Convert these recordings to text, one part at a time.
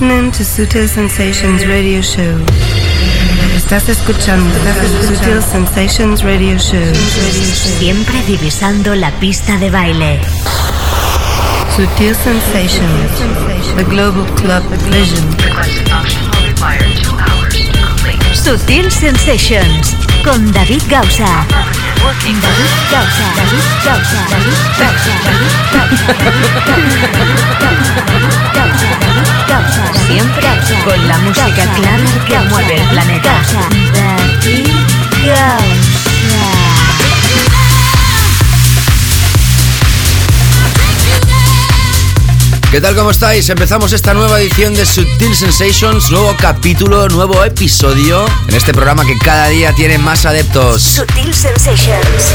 listening to Sutil Sensations Radio Show. Estás escuchando Sutil Sensations Radio Show. Siempre divisando la pista de baile. Sutil Sensations, the global club vision. Sutil Sensations con David Gausa. David Gausa. David Gausa. David Gausa. David Gausa. Siempre con la música clara que mueve el planeta. David Gausa. ¿Qué tal? ¿Cómo estáis? Empezamos esta nueva edición de Sutil Sensations, nuevo capítulo, nuevo episodio en este programa que cada día tiene más adeptos. Sutil Sensations.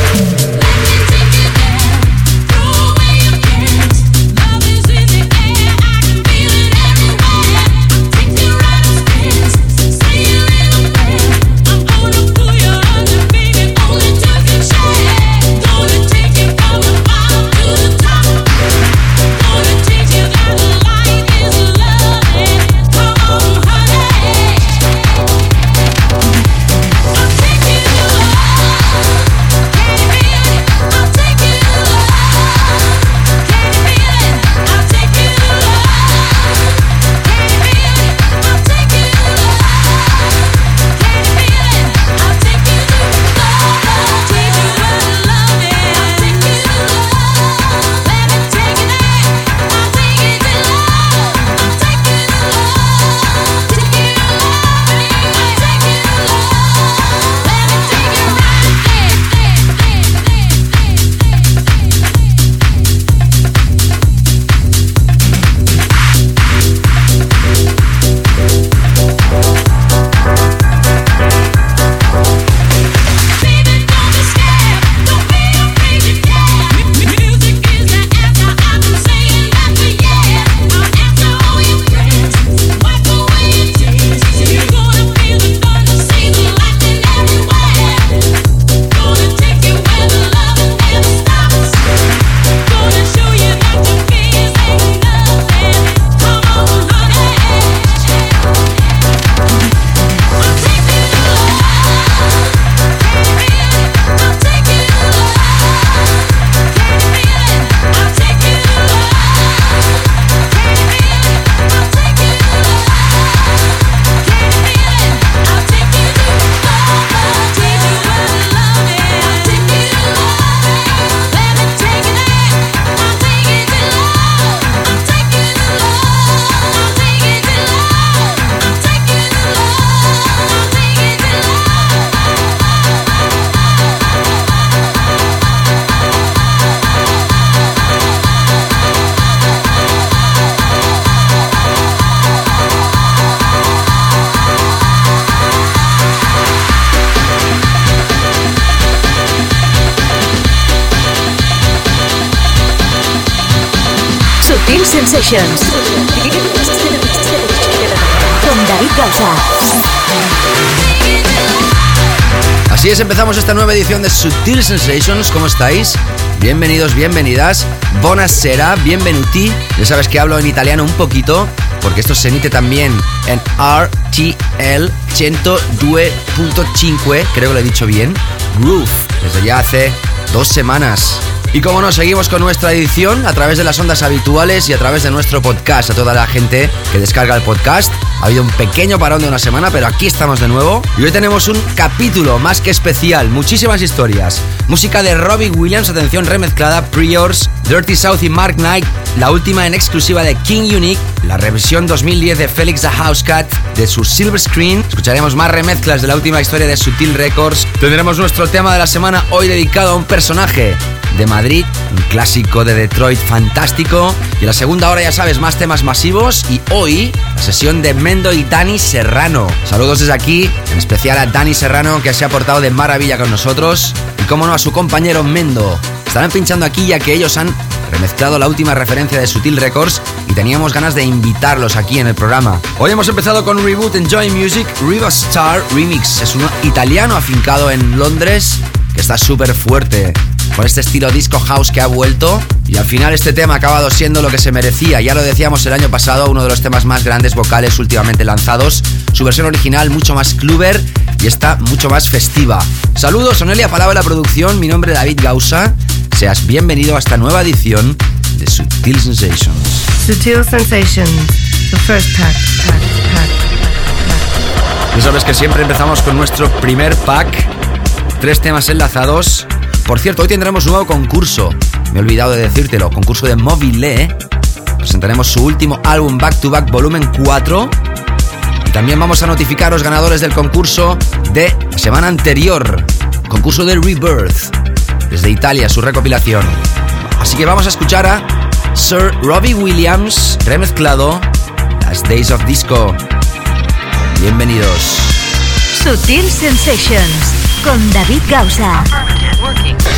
Sensations. Con David. Así es, empezamos esta nueva edición de Sutil Sensations. ¿Cómo estáis? Bienvenidos, bienvenidas. Buonasera, bienvenuti. Ya sabes que hablo en italiano un poquito, porque esto se emite también en RTL 102.5, creo que lo he dicho bien. Groove, desde ya hace dos semanas. Y como no, seguimos con nuestra edición a través de las ondas habituales y a través de nuestro podcast. A toda la gente que descarga el podcast. Ha habido un pequeño parón de una semana, pero aquí estamos de nuevo. Y hoy tenemos un capítulo más que especial, muchísimas historias. Música de Robbie Williams, atención remezclada, Priors, Dirty South y Mark Knight, la última en exclusiva de King Unique, la revisión 2010 de Felix the Housecat de su Silver Screen. Escucharemos más remezclas de la última historia de Sutil Records. Tendremos nuestro tema de la semana hoy dedicado a un personaje de Madrid, un clásico de Detroit fantástico. Y la segunda hora, ya sabes, más temas masivos. Y hoy, la sesión de Mendo y Dani Serrano. Saludos desde aquí, en especial a Dani Serrano, que se ha portado de maravilla con nosotros. Y como no, a su compañero Mendo. Estarán pinchando aquí ya que ellos han remezclado la última referencia de Sutil Records y teníamos ganas de invitarlos aquí en el programa. Hoy hemos empezado con Reboot Enjoy Music Riva Star Remix. Es un italiano afincado en Londres que está súper fuerte. Con este estilo disco house que ha vuelto. Y al final este tema ha acabado siendo lo que se merecía. Ya lo decíamos el año pasado, uno de los temas más grandes vocales últimamente lanzados. Su versión original mucho más cluber y está mucho más festiva. Saludos, Sonelia Palabra la producción. Mi nombre es David Gausa. Seas bienvenido a esta nueva edición de Sutil Sensations. Sutil Sensations, the first pack, pack, pack, pack. sabes que siempre empezamos con nuestro primer pack. Tres temas enlazados. Por cierto, hoy tendremos un nuevo concurso. Me he olvidado de decírtelo. Concurso de Mobile. Presentaremos su último álbum Back to Back Volumen 4. Y también vamos a notificar a los ganadores del concurso de semana anterior. Concurso de Rebirth. Desde Italia, su recopilación. Así que vamos a escuchar a Sir Robbie Williams remezclado Las Days of Disco. Bienvenidos. Sutil Sensations con David Gausa. working.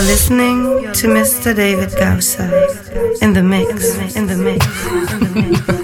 You're listening to Mr. David Gausser in the mix, in the mix, in the mix.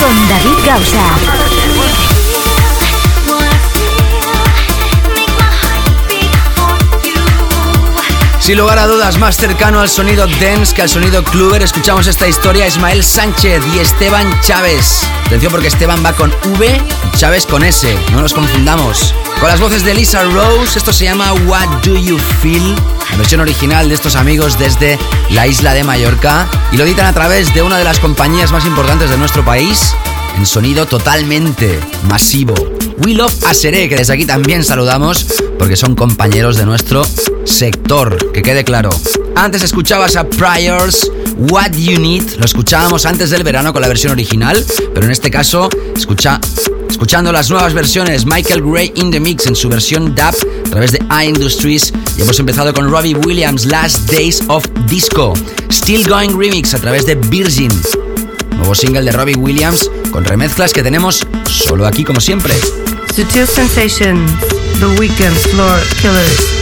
Con David Gausa. Sin lugar a dudas, más cercano al sonido dance que al sonido cluber, escuchamos esta historia Ismael Sánchez y Esteban Chávez. Atención porque Esteban va con V Chávez con S, no nos confundamos. Con las voces de Lisa Rose, esto se llama What Do You Feel, la versión original de estos amigos desde la isla de Mallorca y lo editan a través de una de las compañías más importantes de nuestro país en sonido totalmente masivo. We Love Aseré, que desde aquí también saludamos porque son compañeros de nuestro sector, que quede claro. Antes escuchabas a Priors, What You Need, lo escuchábamos antes del verano con la versión original, pero en este caso escucha, escuchando las nuevas versiones, Michael Gray in the Mix en su versión DAP a través de iIndustries y hemos empezado con Robbie Williams, Last Days of Disco, Still Going Remix a través de Virgin, nuevo single de Robbie Williams con remezclas que tenemos solo aquí como siempre. Sutil The Weekend Floor Killers.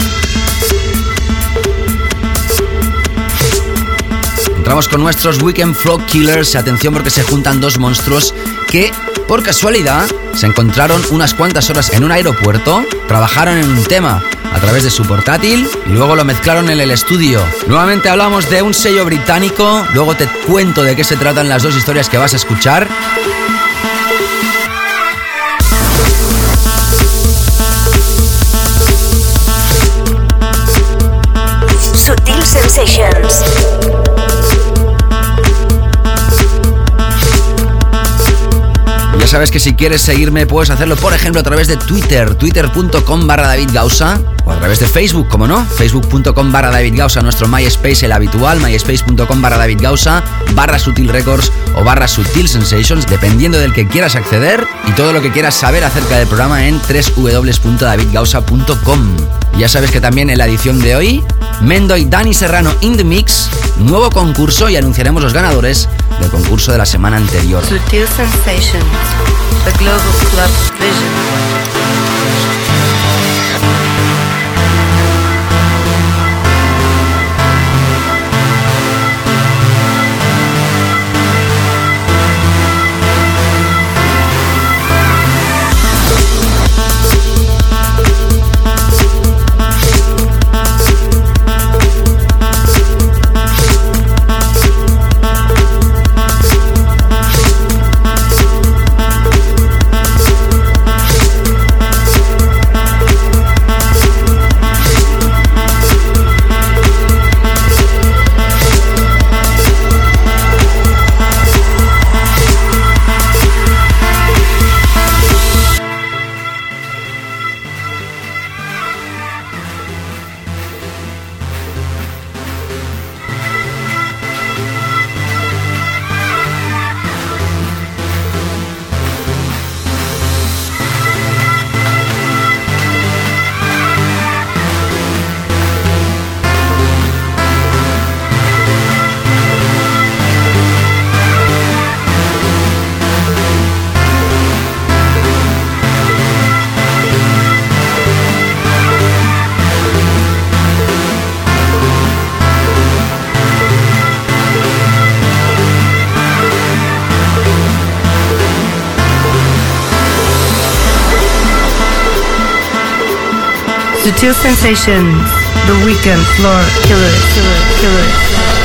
Entramos con nuestros Weekend Floor Killers. Atención porque se juntan dos monstruos que, por casualidad, se encontraron unas cuantas horas en un aeropuerto, trabajaron en un tema a través de su portátil y luego lo mezclaron en el estudio. Nuevamente hablamos de un sello británico, luego te cuento de qué se tratan las dos historias que vas a escuchar. Sabes que si quieres seguirme puedes hacerlo, por ejemplo, a través de Twitter, twitter.com barra David Gausa, o a través de Facebook, como no, facebook.com barra David Gausa, nuestro MySpace, el habitual, myspace.com barra David Gausa, barra Sutil Records o barra Sutil Sensations, dependiendo del que quieras acceder y todo lo que quieras saber acerca del programa en www.davidgausa.com. Ya sabes que también en la edición de hoy, Mendo y Dani Serrano in the Mix, nuevo concurso y anunciaremos los ganadores del concurso de la semana anterior. Sutil Sensations, the Global Club Vision. Sutil Sensations, the weekend floor killer, killer, killer.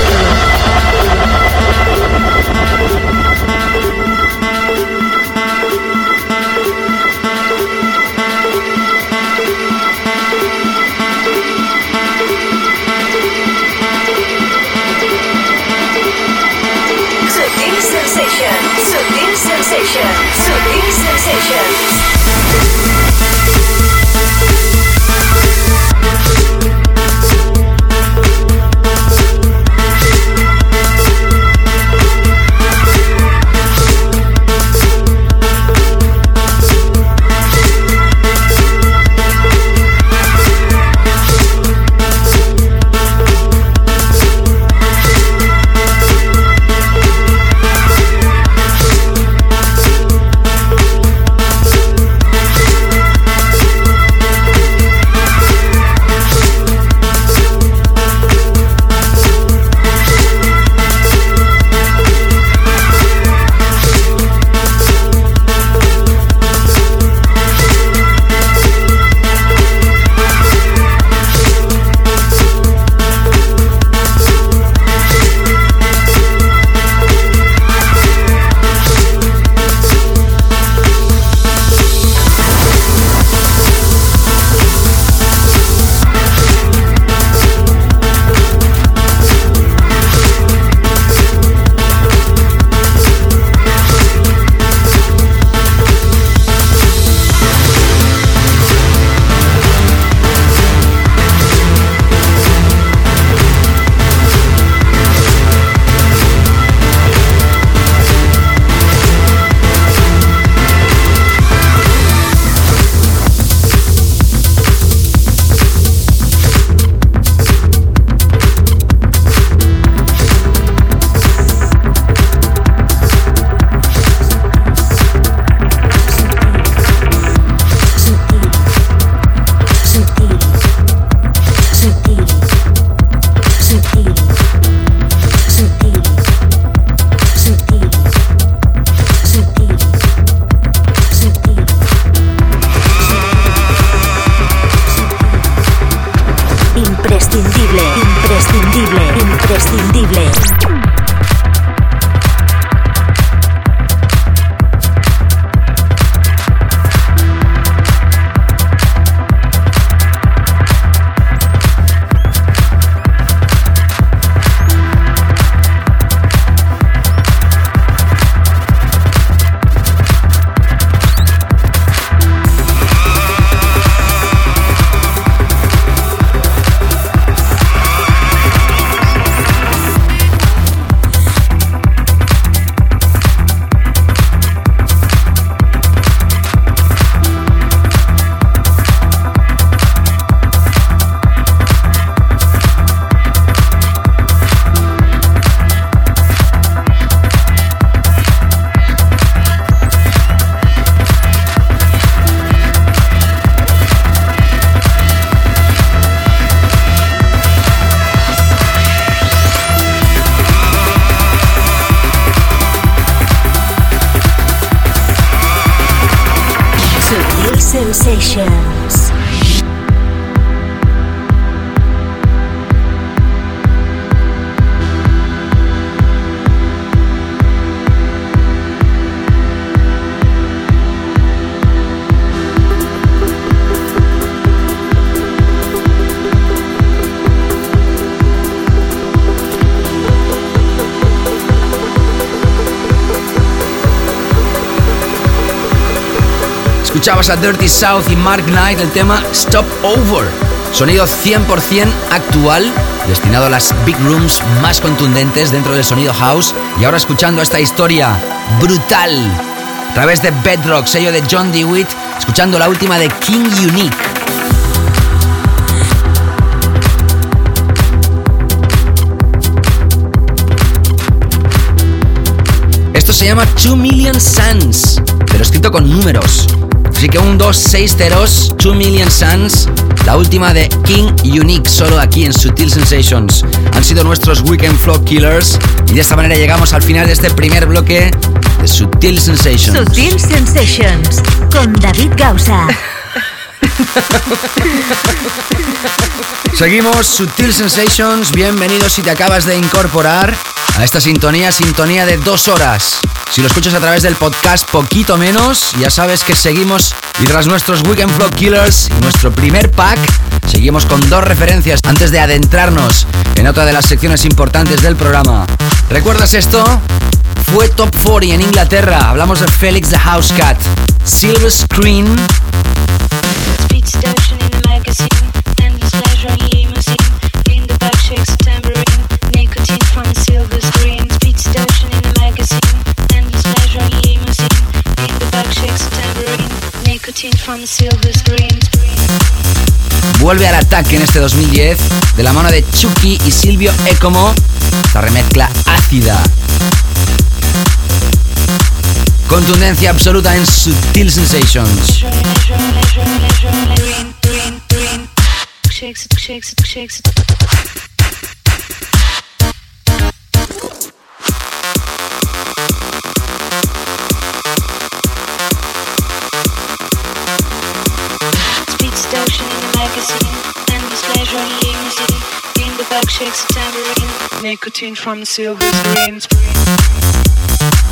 Escuchabas a Dirty South y Mark Knight el tema Stop Over. Sonido 100% actual, destinado a las big rooms más contundentes dentro del sonido house. Y ahora escuchando esta historia brutal a través de Bedrock, sello de John DeWitt, escuchando la última de King Unique. Esto se llama 2 Million Suns, pero escrito con números. Así que un 2, 6 ceros, 2 Million Suns, la última de King Unique, solo aquí en Sutil Sensations. Han sido nuestros Weekend Flow Killers y de esta manera llegamos al final de este primer bloque de Sutil Sensations. Sutil Sensations con David Gausa. Seguimos Sutil Sensations, bienvenidos si te acabas de incorporar a esta sintonía, sintonía de dos horas. Si lo escuchas a través del podcast, poquito menos, ya sabes que seguimos y tras nuestros Weekend Flow Killers y nuestro primer pack, seguimos con dos referencias antes de adentrarnos en otra de las secciones importantes del programa. ¿Recuerdas esto? Fue top 40 en Inglaterra. Hablamos de Felix the House Cat. Silver Screen vuelve al ataque en este 2010 de la mano de Chucky y Silvio Ecomo. Esta remezcla ácida. Contundencia absoluta en Sutil Sensations. In. In the back shakes a tambourine, nicotine from the silver screen.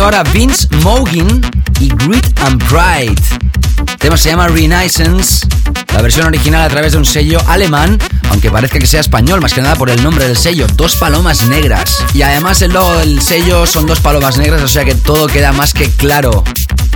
Ahora Vince Mogin y Grit and Pride. El tema se llama Renaissance. La versión original a través de un sello alemán, aunque parezca que sea español, más que nada por el nombre del sello, Dos Palomas Negras. Y además el logo del sello son dos palomas negras, o sea que todo queda más que claro.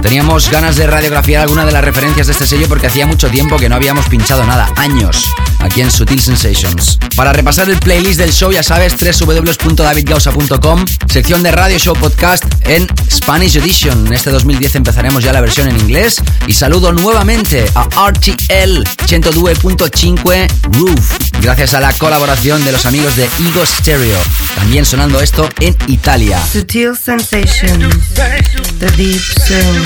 Teníamos ganas de radiografiar alguna de las referencias de este sello porque hacía mucho tiempo que no habíamos pinchado nada, años, aquí en Sutil Sensations. Para repasar el playlist del show, ya sabes, www.davidgausa.com, sección de Radio Show Podcast en Spanish Edition. En este 2010 empezaremos ya la versión en inglés. Y saludo nuevamente a RTL 102.5 Roof, gracias a la colaboración de los amigos de Ego Stereo. También sonando esto en Italia. Sutil Sensations, The Deep Zone.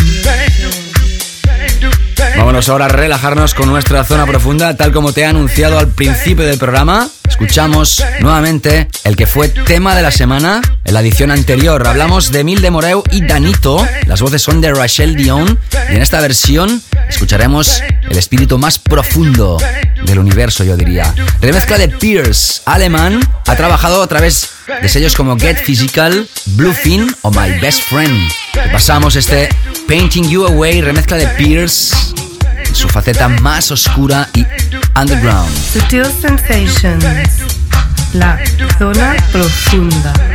Vámonos ahora a relajarnos con nuestra zona profunda, tal como te he anunciado al principio del programa. Escuchamos nuevamente el que fue tema de la semana en la edición anterior. Hablamos de Mil de Moreu y Danito. Las voces son de Rachel Dion. Y en esta versión escucharemos el espíritu más profundo del universo, yo diría. Remezcla de Pierce, alemán. Ha trabajado a través de sellos como Get Physical, Bluefin o My Best Friend. Pasamos este Painting You Away, remezcla de Pierce, en su faceta más oscura y underground. Sutil Sensations, la zona profunda.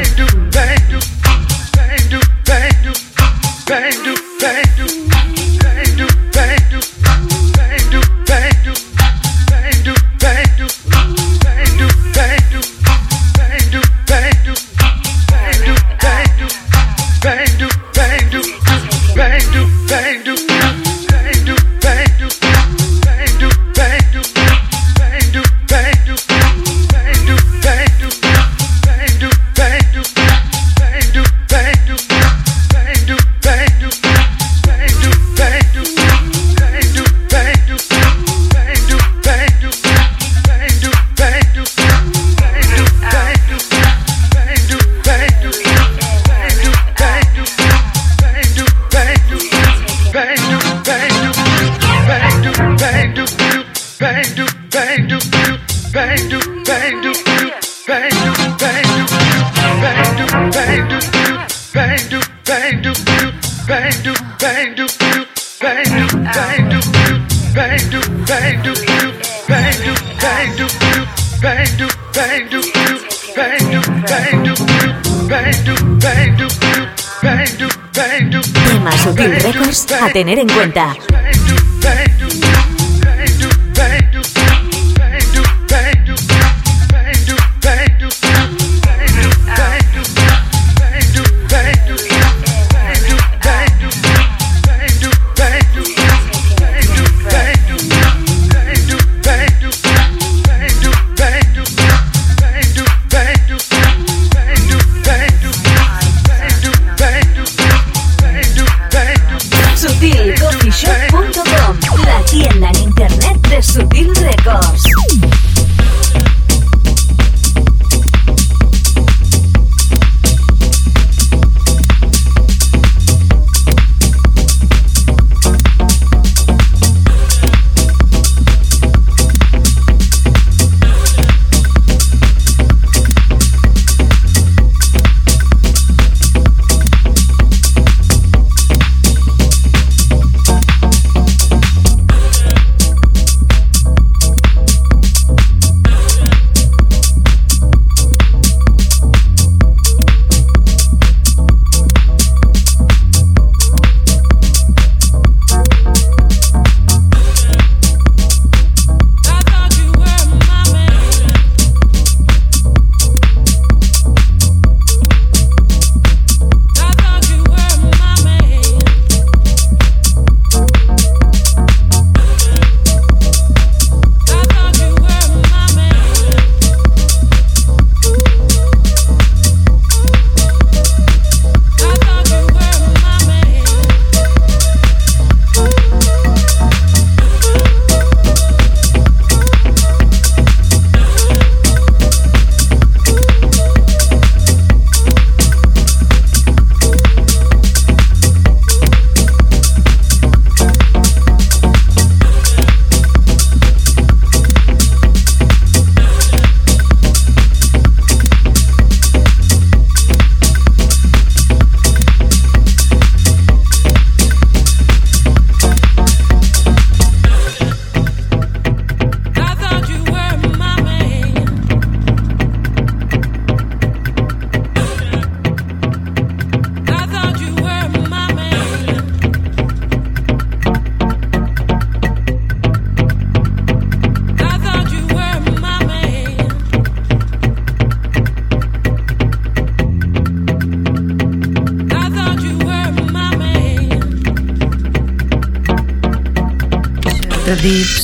Tener en cuenta. Deep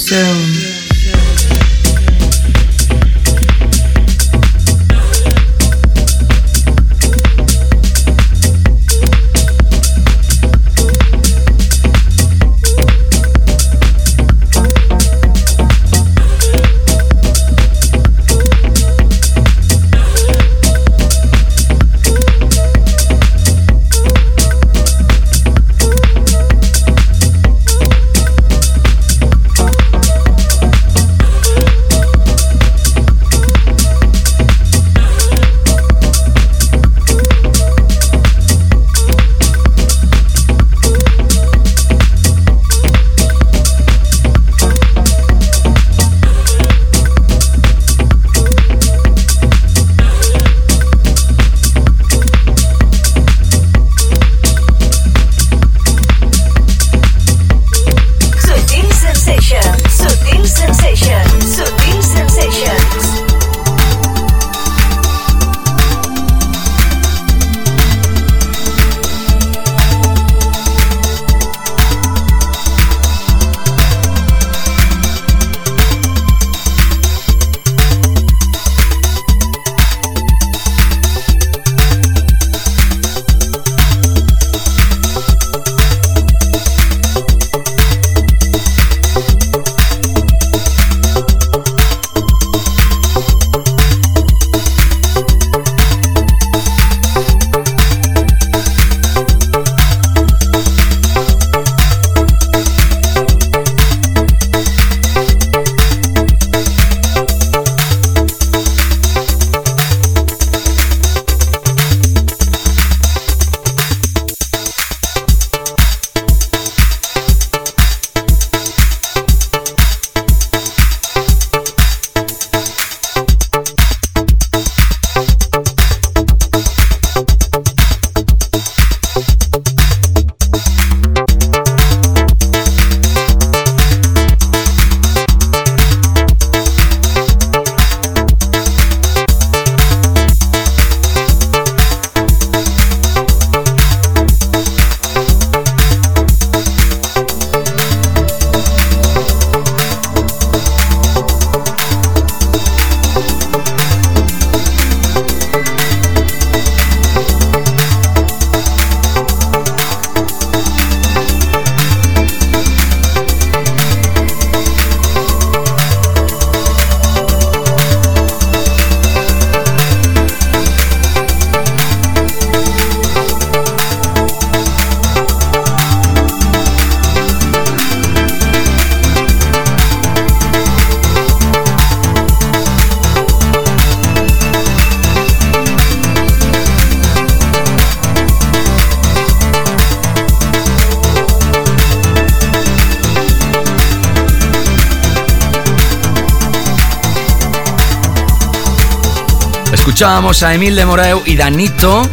Escuchábamos a Emil de Moreu y Danito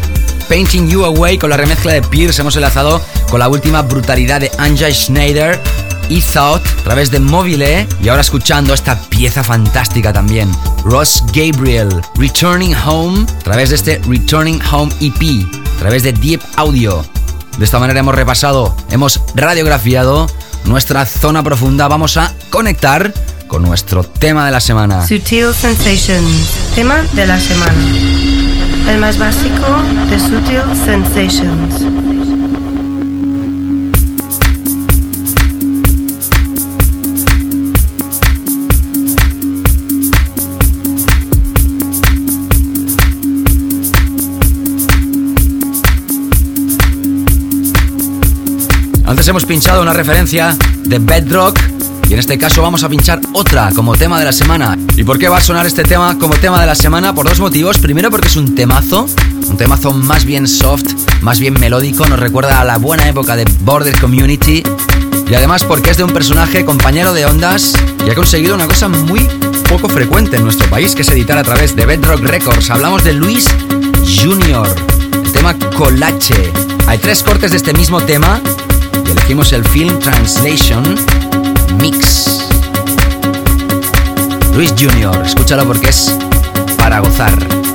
Painting You Away con la remezcla de Pierce. Hemos enlazado con la última brutalidad de Anja Schneider y Thought a través de Mobile y ahora escuchando esta pieza fantástica también. Ross Gabriel, Returning Home a través de este Returning Home EP, a través de Deep Audio. De esta manera hemos repasado, hemos radiografiado nuestra zona profunda. Vamos a conectar con nuestro tema de la semana. Sutil Sensations, tema de la semana. El más básico de Sutil Sensations. Antes hemos pinchado una referencia de Bedrock y en este caso vamos a pinchar otra como tema de la semana. ¿Y por qué va a sonar este tema como tema de la semana? Por dos motivos. Primero porque es un temazo, un temazo más bien soft, más bien melódico, nos recuerda a la buena época de Border Community. Y además porque es de un personaje compañero de ondas y ha conseguido una cosa muy poco frecuente en nuestro país, que es editar a través de Bedrock Records. Hablamos de Luis Junior, el tema Colache. Hay tres cortes de este mismo tema y elegimos el Film Translation Mix. Luis Junior, escúchalo porque es para gozar.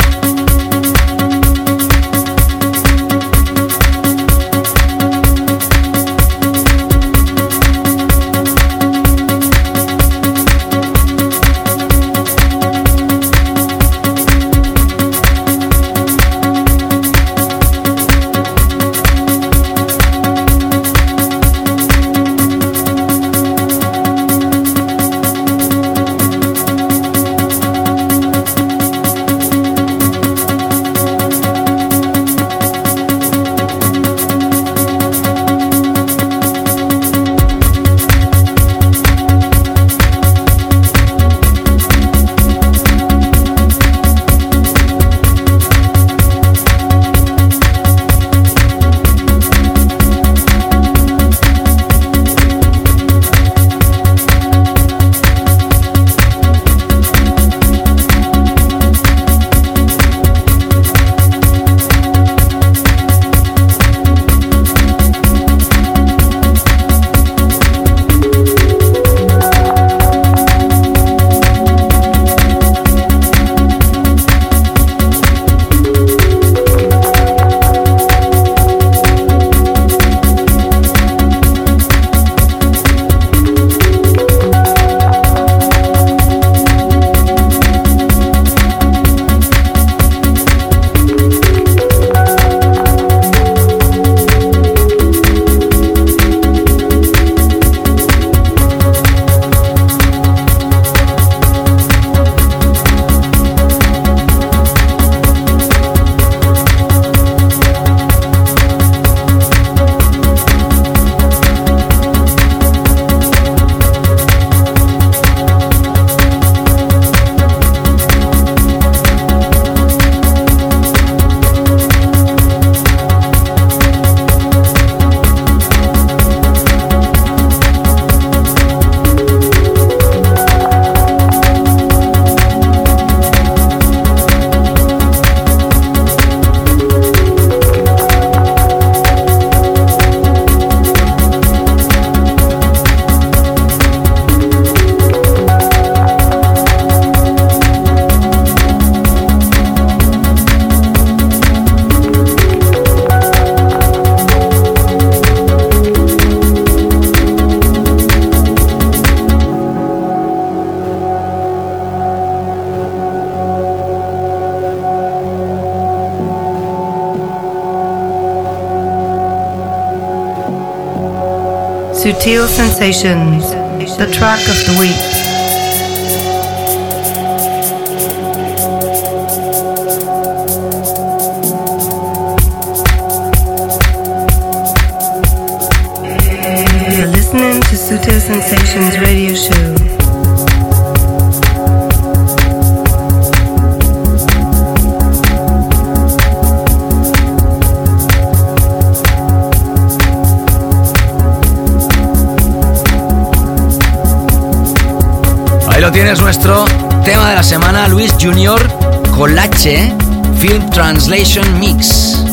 Translation Mix.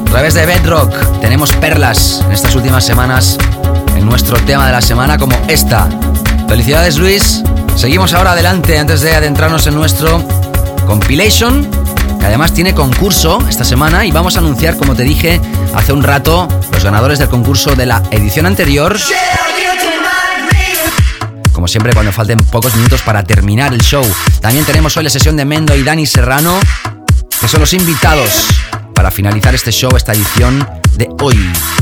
A través de Bedrock tenemos perlas en estas últimas semanas en nuestro tema de la semana como esta. Felicidades Luis. Seguimos ahora adelante antes de adentrarnos en nuestro compilation, que además tiene concurso esta semana y vamos a anunciar, como te dije hace un rato, los ganadores del concurso de la edición anterior. Como siempre, cuando falten pocos minutos para terminar el show. También tenemos hoy la sesión de Mendo y Dani Serrano, que son los invitados para finalizar este show, esta edición de hoy.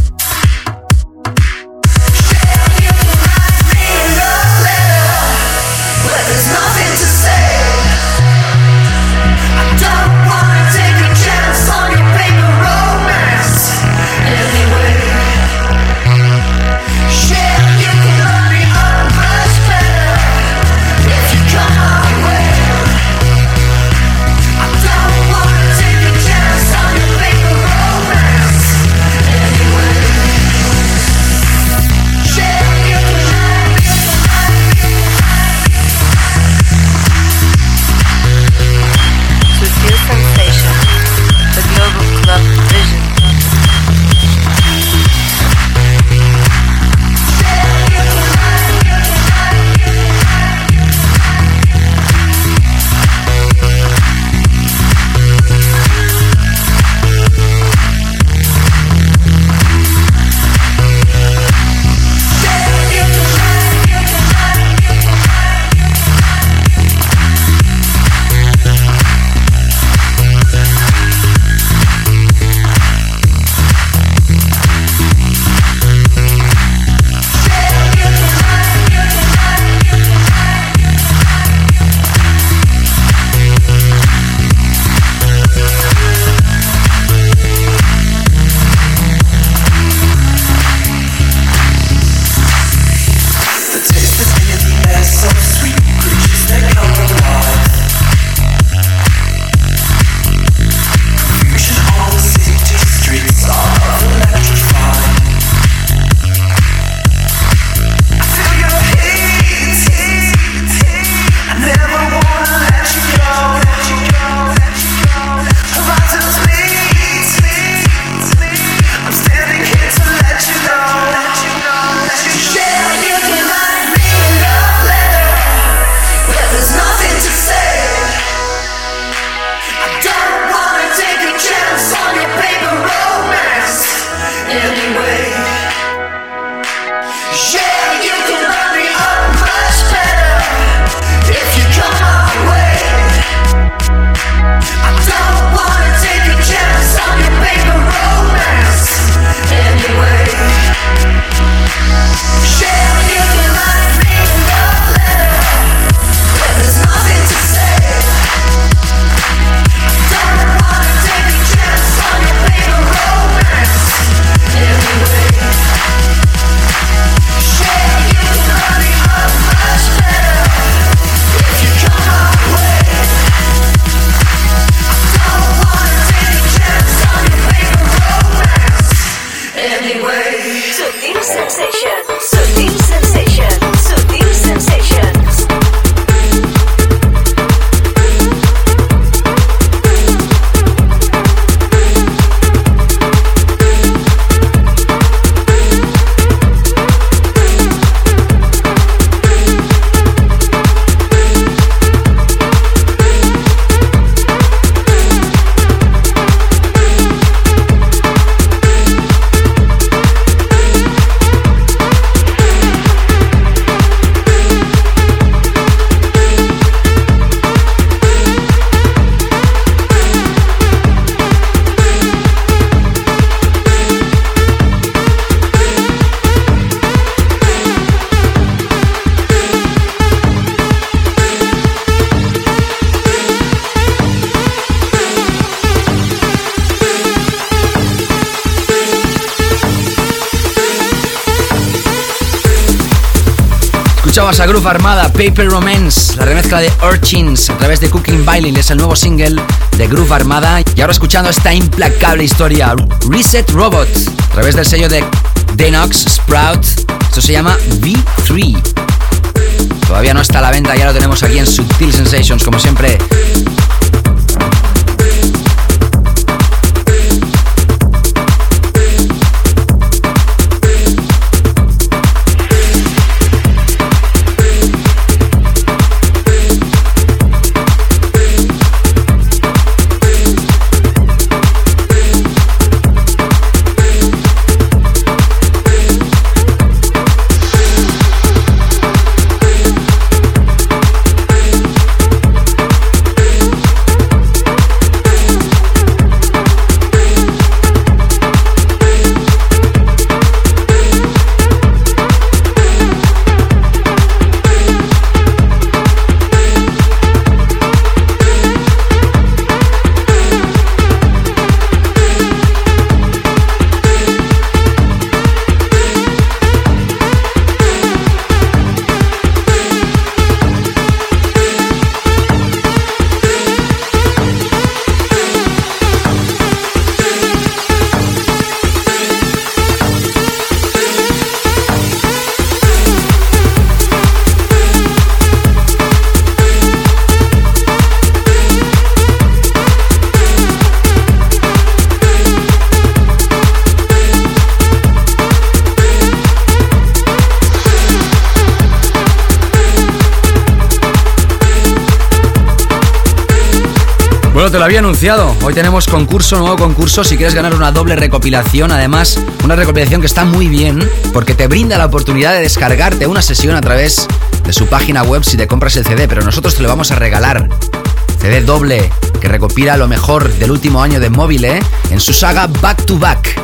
A Groove Armada, Paper Romance, la remezcla de Urchins a través de Cooking Violin, es el nuevo single de Groove Armada. Y ahora escuchando esta implacable historia, Reset Robot, a través del sello de Denox Sprout. Esto se llama V3. Todavía no está a la venta, ya lo tenemos aquí en Subtil Sensations, como siempre. Bueno, te lo había anunciado. Hoy tenemos concurso, nuevo concurso. Si quieres ganar una doble recopilación, además, una recopilación que está muy bien porque te brinda la oportunidad de descargarte una sesión a través de su página web si te compras el CD, pero nosotros te lo vamos a regalar. CD doble que recopila lo mejor del último año de móvil, ¿eh? En su saga Back to Back.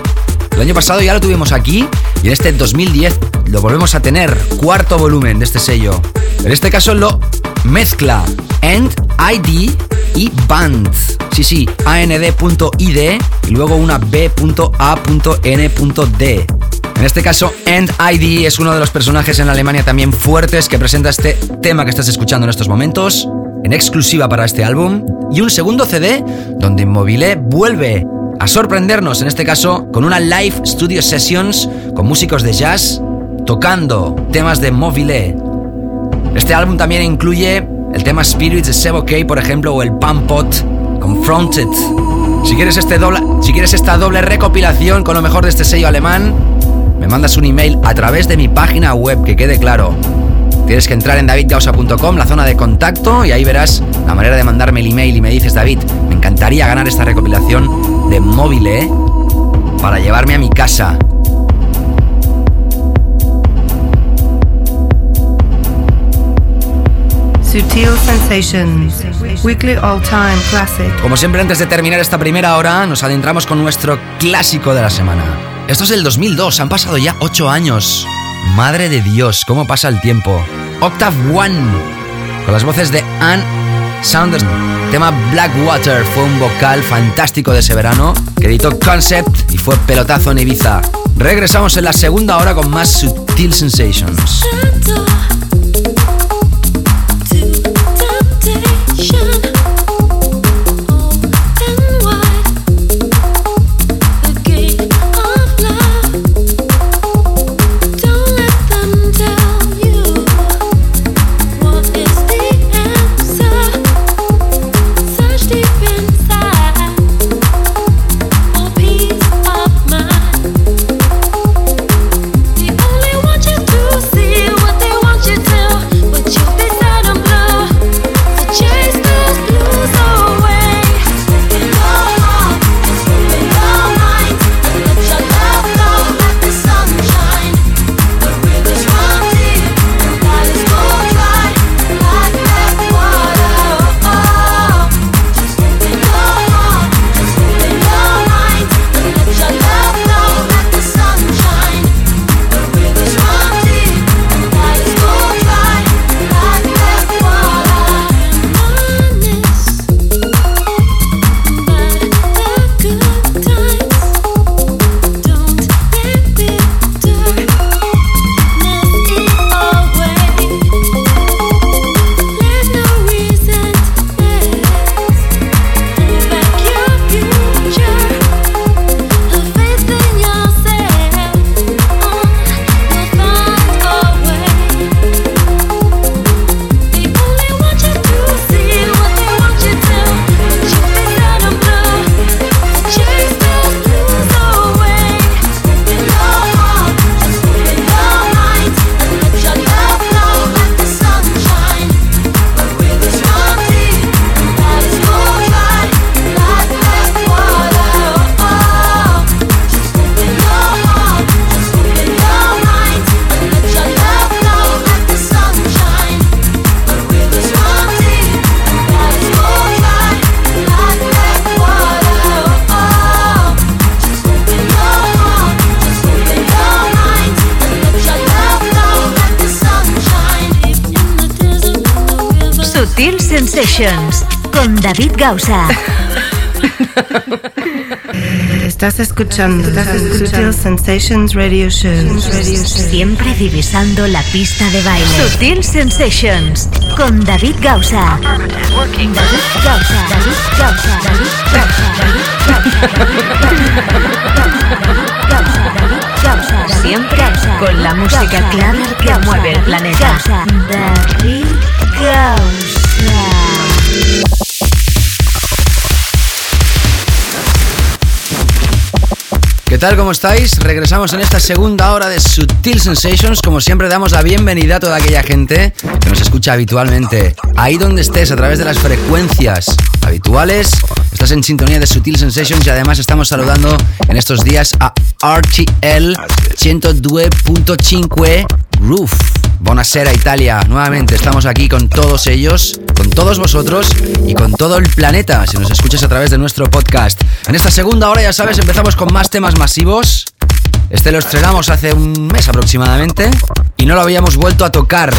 El año pasado ya lo tuvimos aquí y en este 2010 lo volvemos a tener. Cuarto volumen de este sello. En este caso lo mezcla End ID y Band. Sí, sí, AND.id y luego una B.A.N.D. En este caso, End ID es uno de los personajes en Alemania también fuertes que presenta este tema que estás escuchando en estos momentos, en exclusiva para este álbum, y un segundo CD donde Mobile vuelve a sorprendernos, en este caso, con una live studio sessions con músicos de jazz tocando temas de Mobile. Este álbum también incluye el tema Spirits de Sebo K, por ejemplo, o el Pump Pot Confronted. Si quieres, este si quieres esta doble recopilación con lo mejor de este sello alemán, me mandas un email a través de mi página web, que quede claro. Tienes que entrar en davidgausa.com, la zona de contacto, y ahí verás la manera de mandarme el email y me dices, David, me encantaría ganar esta recopilación de móvil, ¿eh? Para llevarme a mi casa. Sutil Sensations, Weekly All Time Classic. Como siempre, antes de terminar esta primera hora, nos adentramos con nuestro clásico de la semana. Esto es del 2002, han pasado ya 8 años. Madre de Dios, cómo pasa el tiempo. Octave One, con las voces de Anne Saunders. Tema Blackwater fue un vocal fantástico de ese verano que Concept y fue pelotazo en Ibiza. Regresamos en la segunda hora con más Sutil Sensations. Sensations con David Gausa. Estás escuchando Sutil Sensations Radio Show. Siempre divisando la pista de baile. Sutil Sensations con David Gausa. David Gausa. David Gausa. David Gausa. Siempre con la música clara que mueve el planeta. David Gausa. ¿Qué tal? ¿Cómo estáis? Regresamos en esta segunda hora de Sutil Sensations. Como siempre, damos la bienvenida a toda aquella gente que nos escucha habitualmente. Ahí donde estés, a través de las frecuencias habituales, estás en sintonía de Sutil Sensations y además estamos saludando en estos días a RTL 102.5 Roof. Buonasera Italia, nuevamente estamos aquí con todos ellos, con todos vosotros y con todo el planeta, si nos escuchas a través de nuestro podcast. En esta segunda hora, ya sabes, empezamos con más temas masivos. Este lo estrenamos hace un mes aproximadamente y no lo habíamos vuelto a tocar.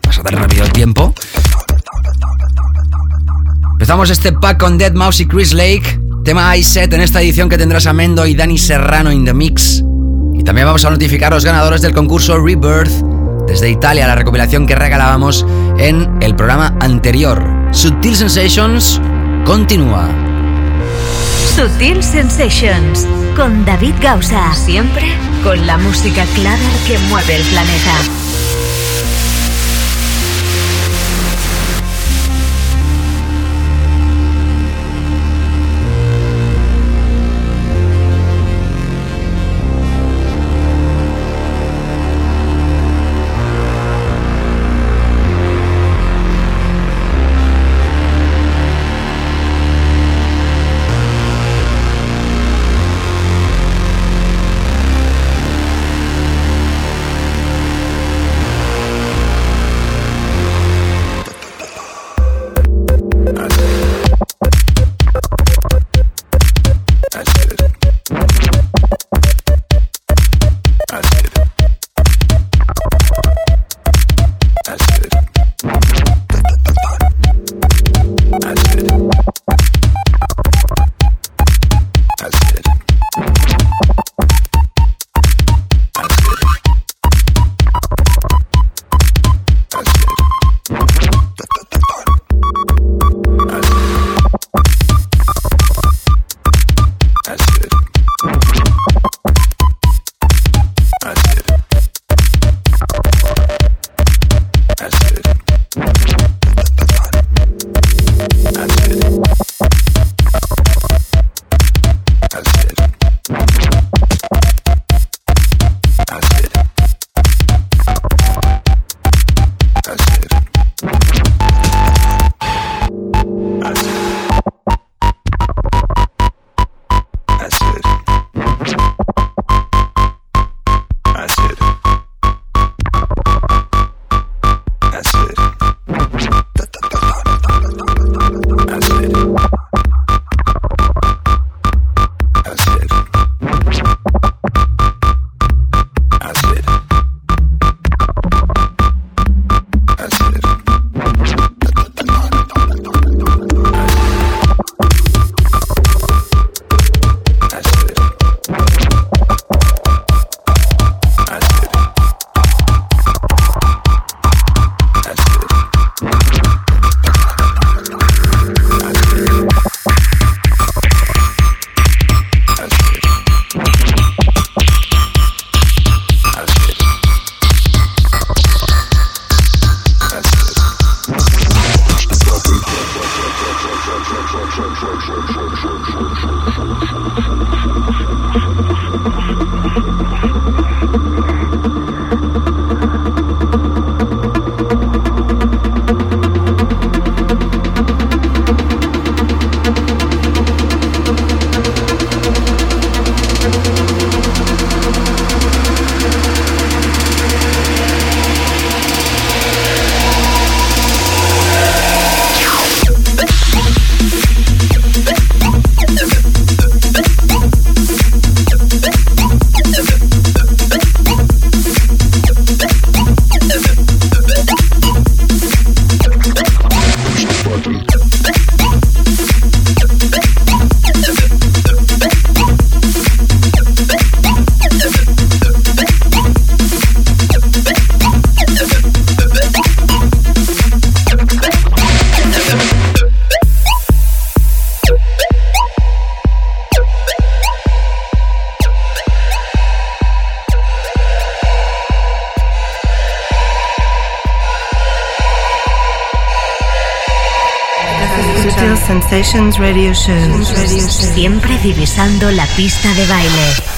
Pasa tan rápido el tiempo. Empezamos este pack con Dead Mouse y Chris Lake, tema iSet en esta edición que tendrás a Mendo y Dani Serrano in the mix. Y también vamos a notificar a los ganadores del concurso Rebirth desde Italia, la recopilación que regalábamos en el programa anterior. Sutil Sensations continúa. Sutil Sensations con David Gausa. Siempre con la música clara que mueve el planeta. Siempre divisando la pista de baile.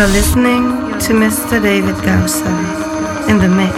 You're listening to Mr. David Gausa in the mix,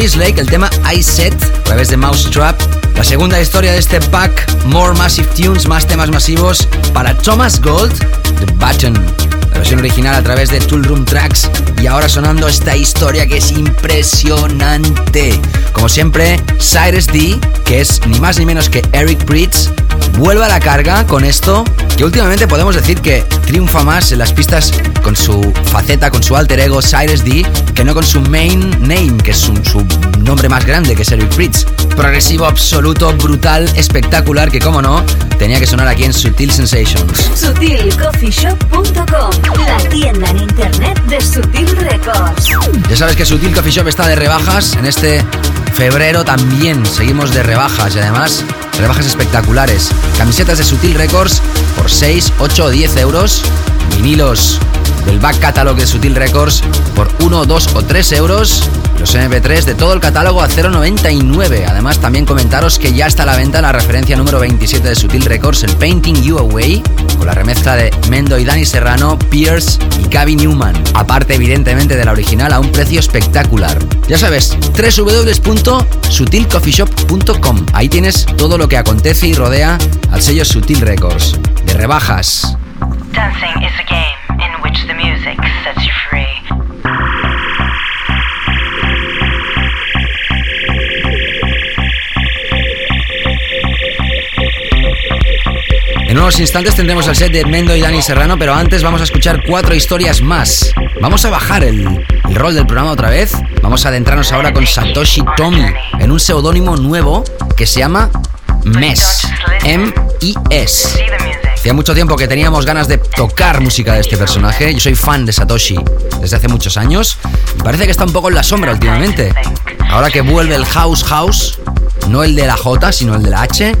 Mouse y Chris Lake el tema I Set a través de Mouse Trap. La segunda historia de este pack, More Massive Tunes, más temas masivos para Thomas Gold, The Button versión original a través de Tool Room Tracks y ahora sonando esta historia que es impresionante. Como siempre, Cyrus D, que es ni más ni menos que Eric Pritz, vuelve a la carga con esto que últimamente podemos decir que triunfa más en las pistas con su faceta, con su alter ego Cyrus D, que no con su main name, que es su, nombre más grande, que es Eric Pritz. Progresivo absoluto, brutal, espectacular, que como no, tenía que sonar aquí en Sutil Sensations. SutilCoffeeShop.com, la tienda en internet de Sutil Records. Ya sabes que Sutil Coffee Shop está de rebajas en este febrero también. Seguimos de rebajas y además rebajas espectaculares. Camisetas de Sutil Records por 6, 8 o 10 euros. Vinilos del back catalog de Sutil Records por 1, 2 o 3 euros. Los MP3 de todo el catálogo a 0,99. Además, también comentaros que ya está a la venta la referencia número 27 de Sutil Records, el Painting You Away, con la remezcla de Mendo y Danny Serrano, Pierce y Gaby Newman. Aparte, evidentemente, de la original a un precio espectacular. Ya sabes, www.sutilcoffeeshop.com. Ahí tienes todo lo que acontece y rodea al sello Sutil Records. De rebajas. Dancing is a game in which the music sets you free. En unos instantes tendremos el set de Mendo y Dani Serrano, pero antes vamos a escuchar cuatro historias más. Vamos a bajar el, el rol del programa otra vez. Vamos a adentrarnos ahora con Satoshi Tomi en un seudónimo nuevo que se llama MES. M-I-S. Hacía mucho tiempo que teníamos ganas de tocar música de este personaje. Yo soy fan de Satoshi desde hace muchos años y parece que está un poco en la sombra últimamente. Ahora que vuelve el House House, no el de la J, sino el de la H,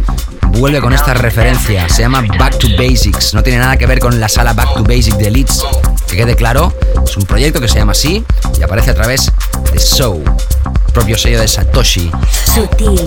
vuelve con esta referencia. Se llama Back to Basics. No tiene nada que ver con la sala Back to Basics de Leeds. Que quede claro, es un proyecto que se llama así y aparece a través de Soul, propio sello de Satoshi. Sutil.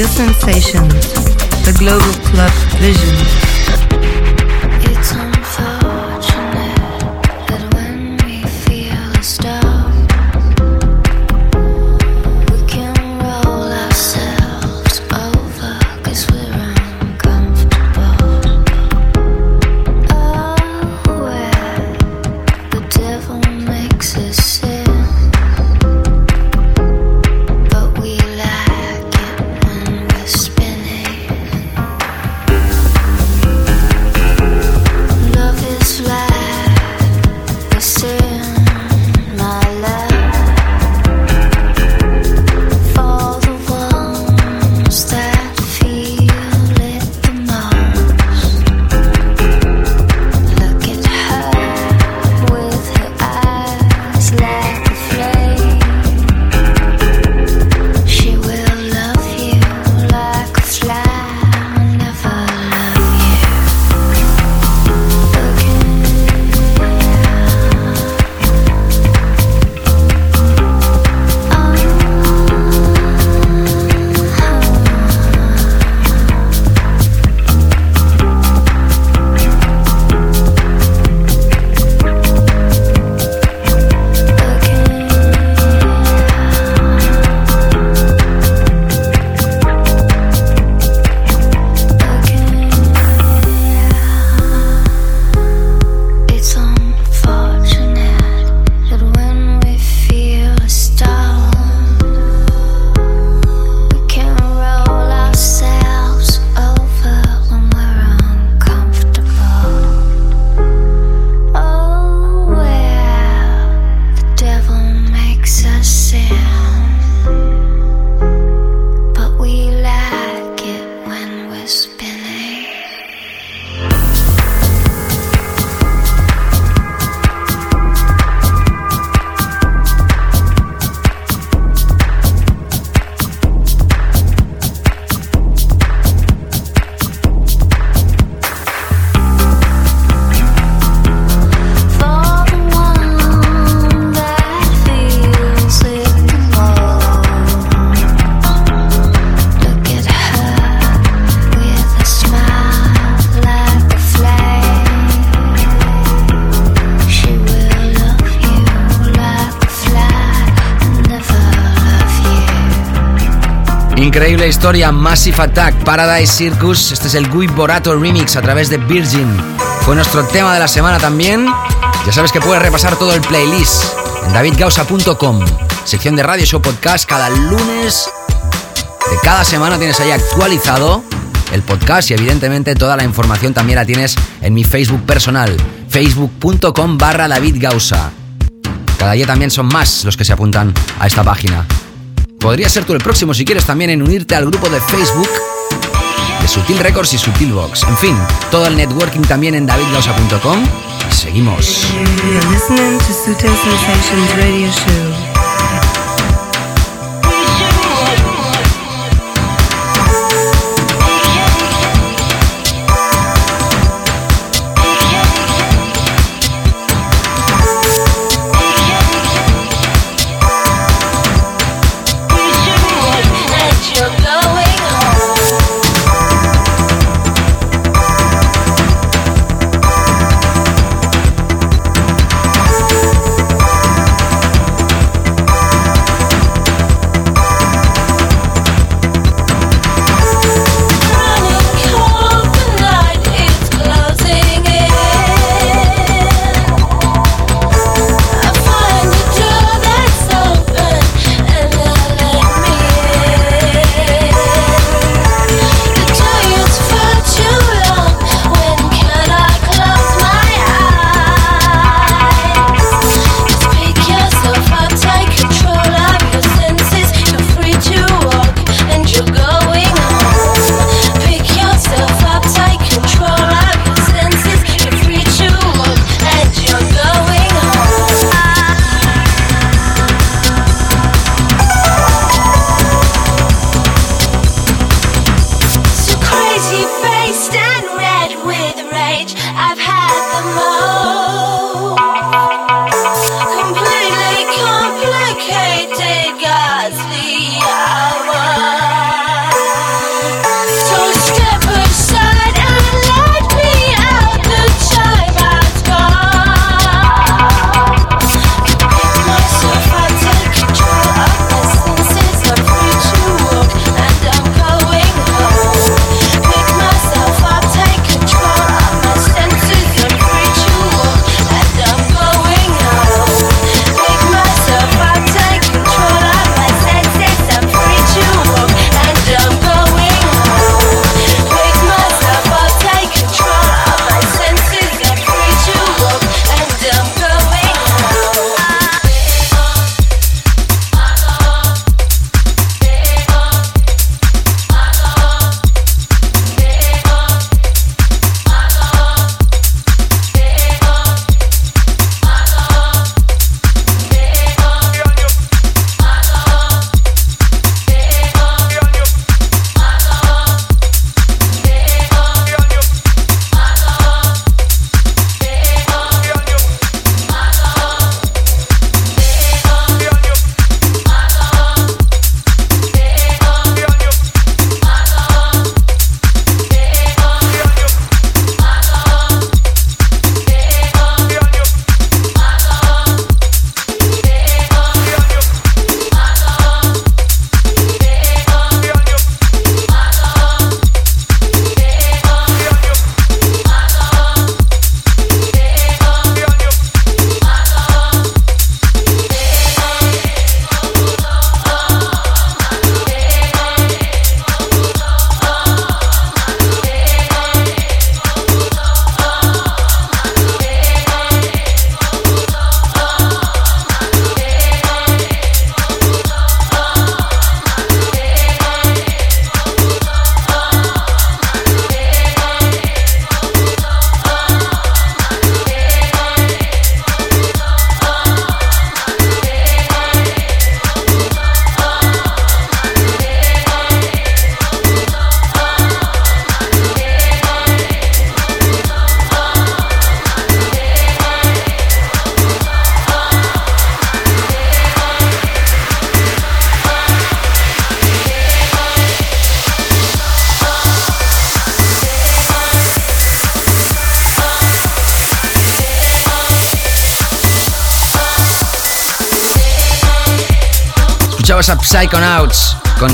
Sutil Sensations, Increíble historia, Massive Attack, Paradise Circus. Este es el Gui Borato Remix a través de Virgin. Fue nuestro tema de la semana también. Ya sabes que puedes repasar todo el playlist en davidgausa.com. Sección de Radio Show Podcast cada lunes de cada semana tienes ahí actualizado el podcast y evidentemente toda la información también la tienes en mi Facebook personal, facebook.com barra David Cada día también son más los que se apuntan a esta página. Podría ser tú el próximo si quieres también en unirte al grupo de Facebook de Sutil Records y Sutil Box. En fin, todo el networking también en davidgausa.com. Seguimos.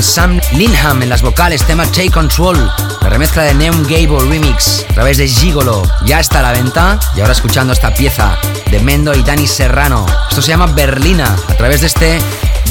Sam Linham en las vocales, tema Take Control, la remezcla de Neon Gable Remix a través de Gigolo. Ya está a la venta y ahora escuchando esta pieza de Mendo y Dani Serrano. Esto se llama Berlina a través de este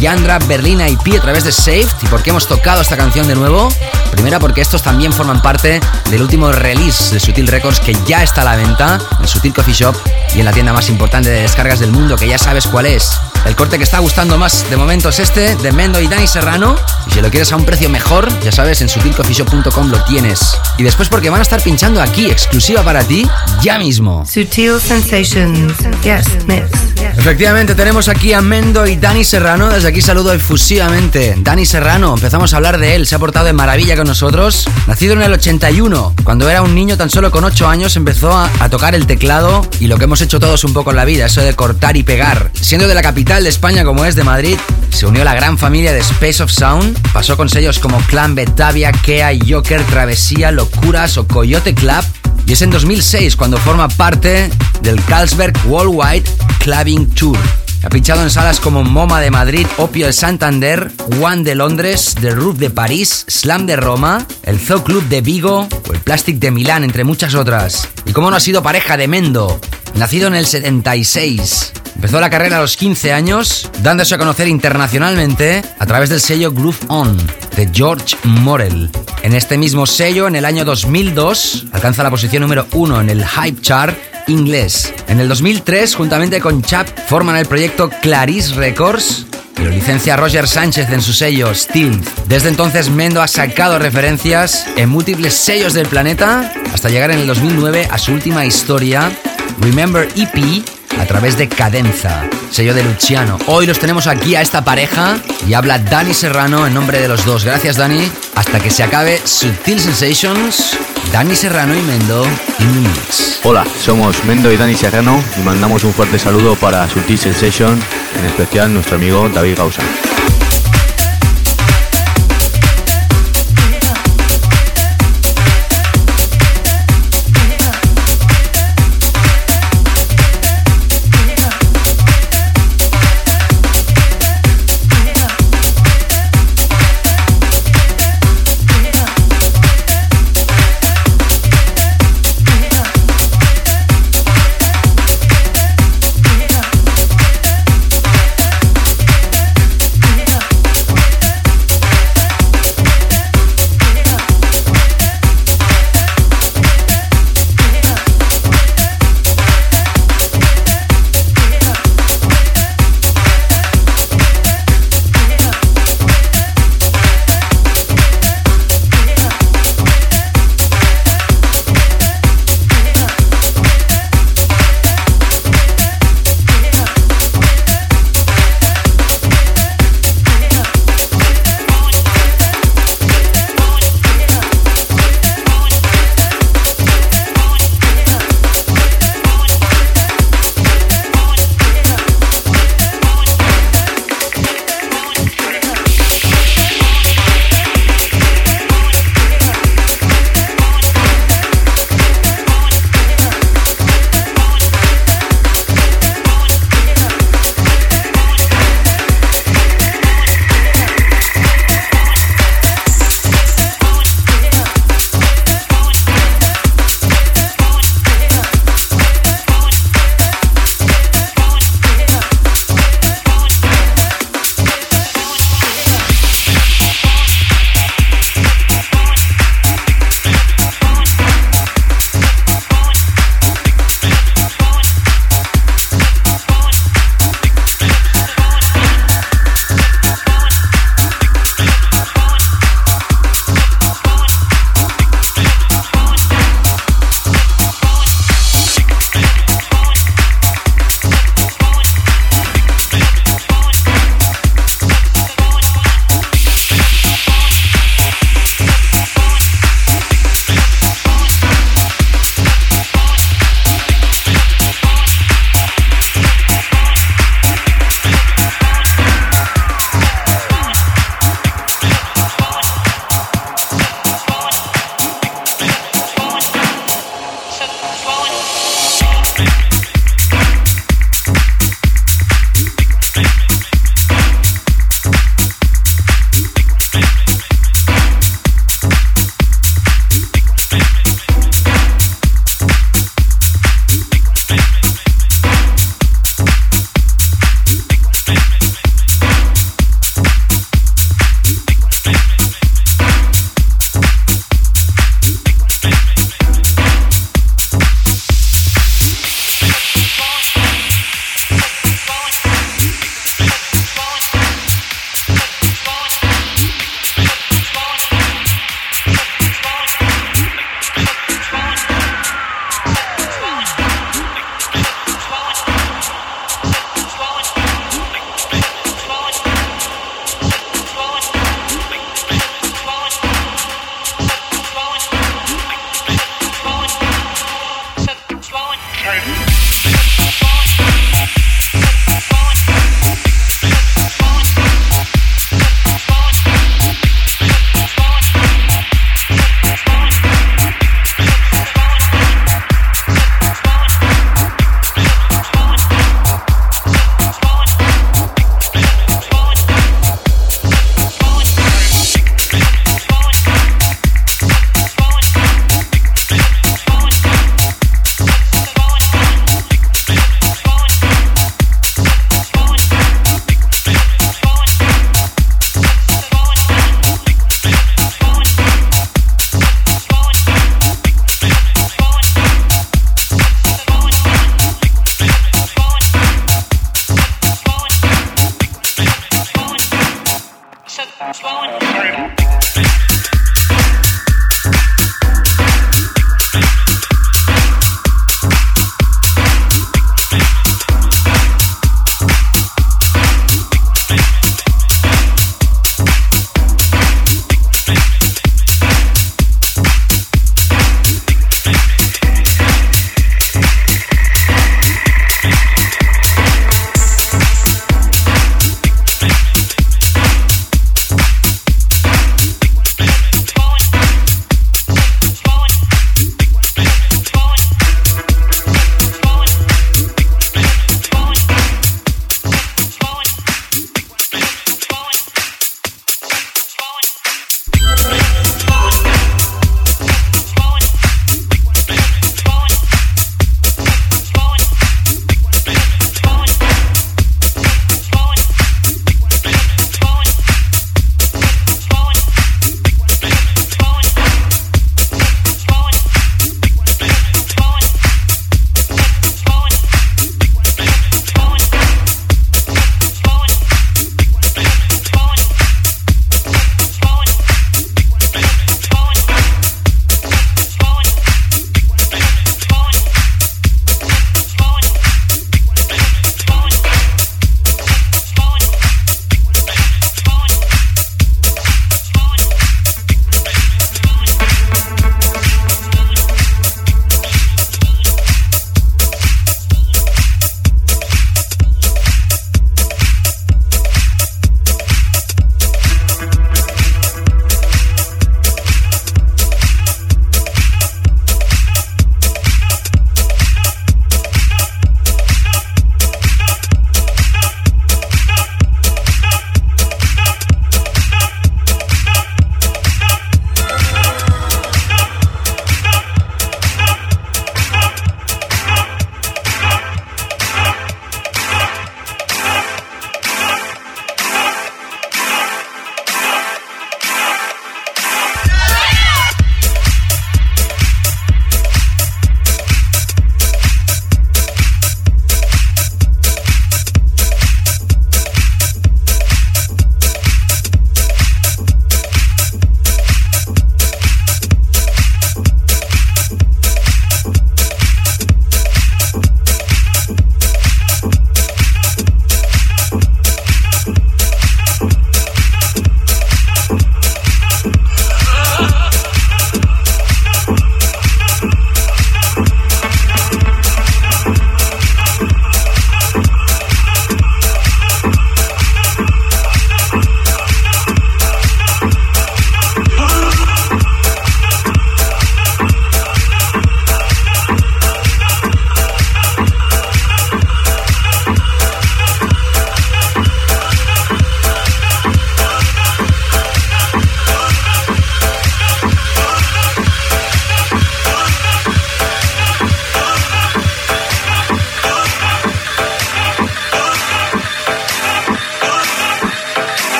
Yandra Berlina IP a través de Saved. ¿Y por qué hemos tocado esta canción de nuevo? Primera porque estos también forman parte del último release de Sutil Records que ya está a la venta en Sutil Coffee Shop y en la tienda más importante de descargas del mundo que ya sabes cuál es. El corte que está gustando más de momento es este de Mendo y Dani Serrano. Y si lo quieres a un precio mejor, ya sabes, en sutilcoffeeshop.com lo tienes. Y después porque van a estar pinchando aquí, exclusiva para ti, ya mismo. Sutil Sensations. Yes, mix. Efectivamente, tenemos aquí a Mendo y Dani Serrano. Desde aquí saludo efusivamente. Dani Serrano, empezamos a hablar de él. Se ha portado de maravilla con nosotros. Nacido en el 81, cuando era un niño tan solo con 8 años, empezó a, a tocar el teclado y lo que hemos hecho todos un poco en la vida, eso de cortar y pegar. Siendo de la capital de España como es de Madrid, se unió a la gran familia de Space of Sound, pasó con sellos como Clan Betavia, Kea, Joker, Travesía, Locuras o Coyote Club, y es en 2006 cuando forma parte del Carlsberg Worldwide Clubbing Tour. Ha pinchado en salas como MoMA de Madrid, Opio de Santander, One de Londres, The Roof de París, Slam de Roma, el Zoo Club de Vigo o el Plastic de Milán, entre muchas otras. Y como no ha sido pareja de Mendo, nacido en el 76. Empezó la carrera a los 15 años, dándose a conocer internacionalmente a través del sello Groove On de George Morel. En este mismo sello, en el año 2002, alcanza la posición número 1 en el Hype Chart inglés. En el 2003, juntamente con Chap, forman el proyecto Clarice Records que lo licencia Roger Sánchez en su sello Steel. Desde entonces Mendo ha sacado referencias en múltiples sellos del planeta hasta llegar en el 2009 a su última historia, Remember EP, a través de Cadenza, sello de Luciano. Hoy los tenemos aquí a esta pareja y habla Dani Serrano en nombre de los dos. Gracias Dani. Hasta que se acabe Sutil Sensations, Dani Serrano y Mendo in. Hola, somos Mendo y Dani Serrano y mandamos un fuerte saludo para Sutil Sensation, en especial nuestro amigo David Gausa.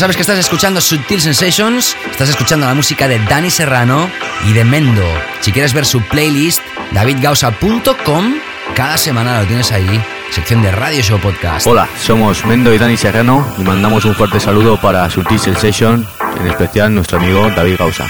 Sabes que estás escuchando Sutil Sensations, estás escuchando la música de Dani Serrano y de Mendo. Si quieres ver su playlist, davidgausa.com, cada semana lo tienes ahí, sección de Radio Show Podcast. Hola, somos Mendo y Dani Serrano y mandamos un fuerte saludo para Sutil Sensation, en especial nuestro amigo David Gausa.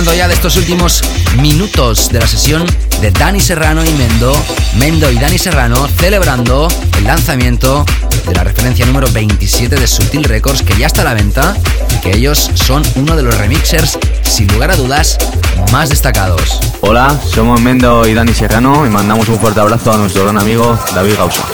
Disfrutando ya de estos últimos minutos de la sesión de Dani Serrano y Mendo. Mendo y Dani Serrano celebrando el lanzamiento de la referencia número 27 de Sutil Records que ya está a la venta y que ellos son uno de los remixers sin lugar a dudas más destacados. Hola, somos Mendo y Dani Serrano y mandamos un fuerte abrazo a nuestro gran amigo David Gausa.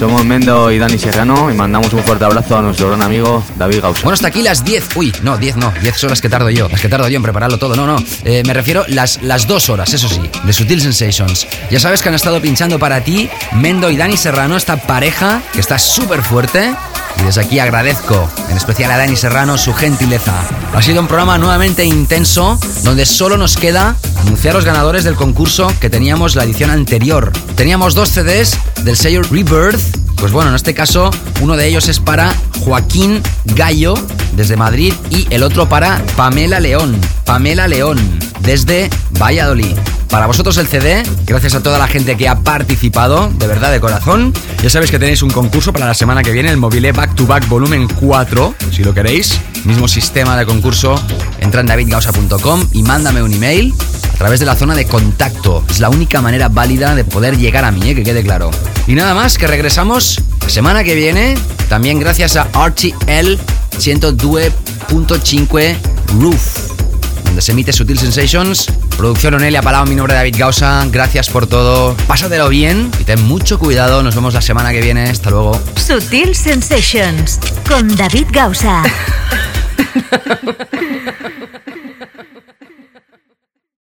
Somos Mendo y Dani Serrano y mandamos un fuerte abrazo a nuestro gran amigo David Gausa. Bueno, hasta aquí las 10. Uy, no, 10 no. 10 son las que tardo yo. Las que tardo yo en prepararlo todo. No, no. Eh, me refiero las, las dos horas, eso sí, de Sutil Sensations. Ya sabes que han estado pinchando para ti Mendo y Dani Serrano, esta pareja que está súper fuerte. Y desde aquí agradezco, en especial a Dani Serrano, su gentileza. Ha sido un programa nuevamente intenso, donde solo nos queda anunciar los ganadores del concurso que teníamos la edición anterior. Teníamos dos CDs del sello Rebirth. Pues bueno, en este caso, uno de ellos es para Joaquín Gallo, desde Madrid, y el otro para Pamela León. Pamela León, desde Valladolid. Para vosotros el CD, gracias a toda la gente que ha participado, de verdad, de corazón. Ya sabéis que tenéis un concurso para la semana que viene, el Mobile Back to Back Volumen 4, si lo queréis. Mismo sistema de concurso. Entra en davidgausa.com y mándame un email a través de la zona de contacto. Es la única manera válida de poder llegar a mí, ¿eh? que quede claro. Y nada más, que regresamos la semana que viene, también gracias a RTL 102.5 Roof donde se emite Sutil Sensations. Producción Onelia Palau, mi nombre es David Gausa. Gracias por todo. Pásatelo bien y ten mucho cuidado. Nos vemos la semana que viene. Hasta luego. Sutil Sensations con David Gausa.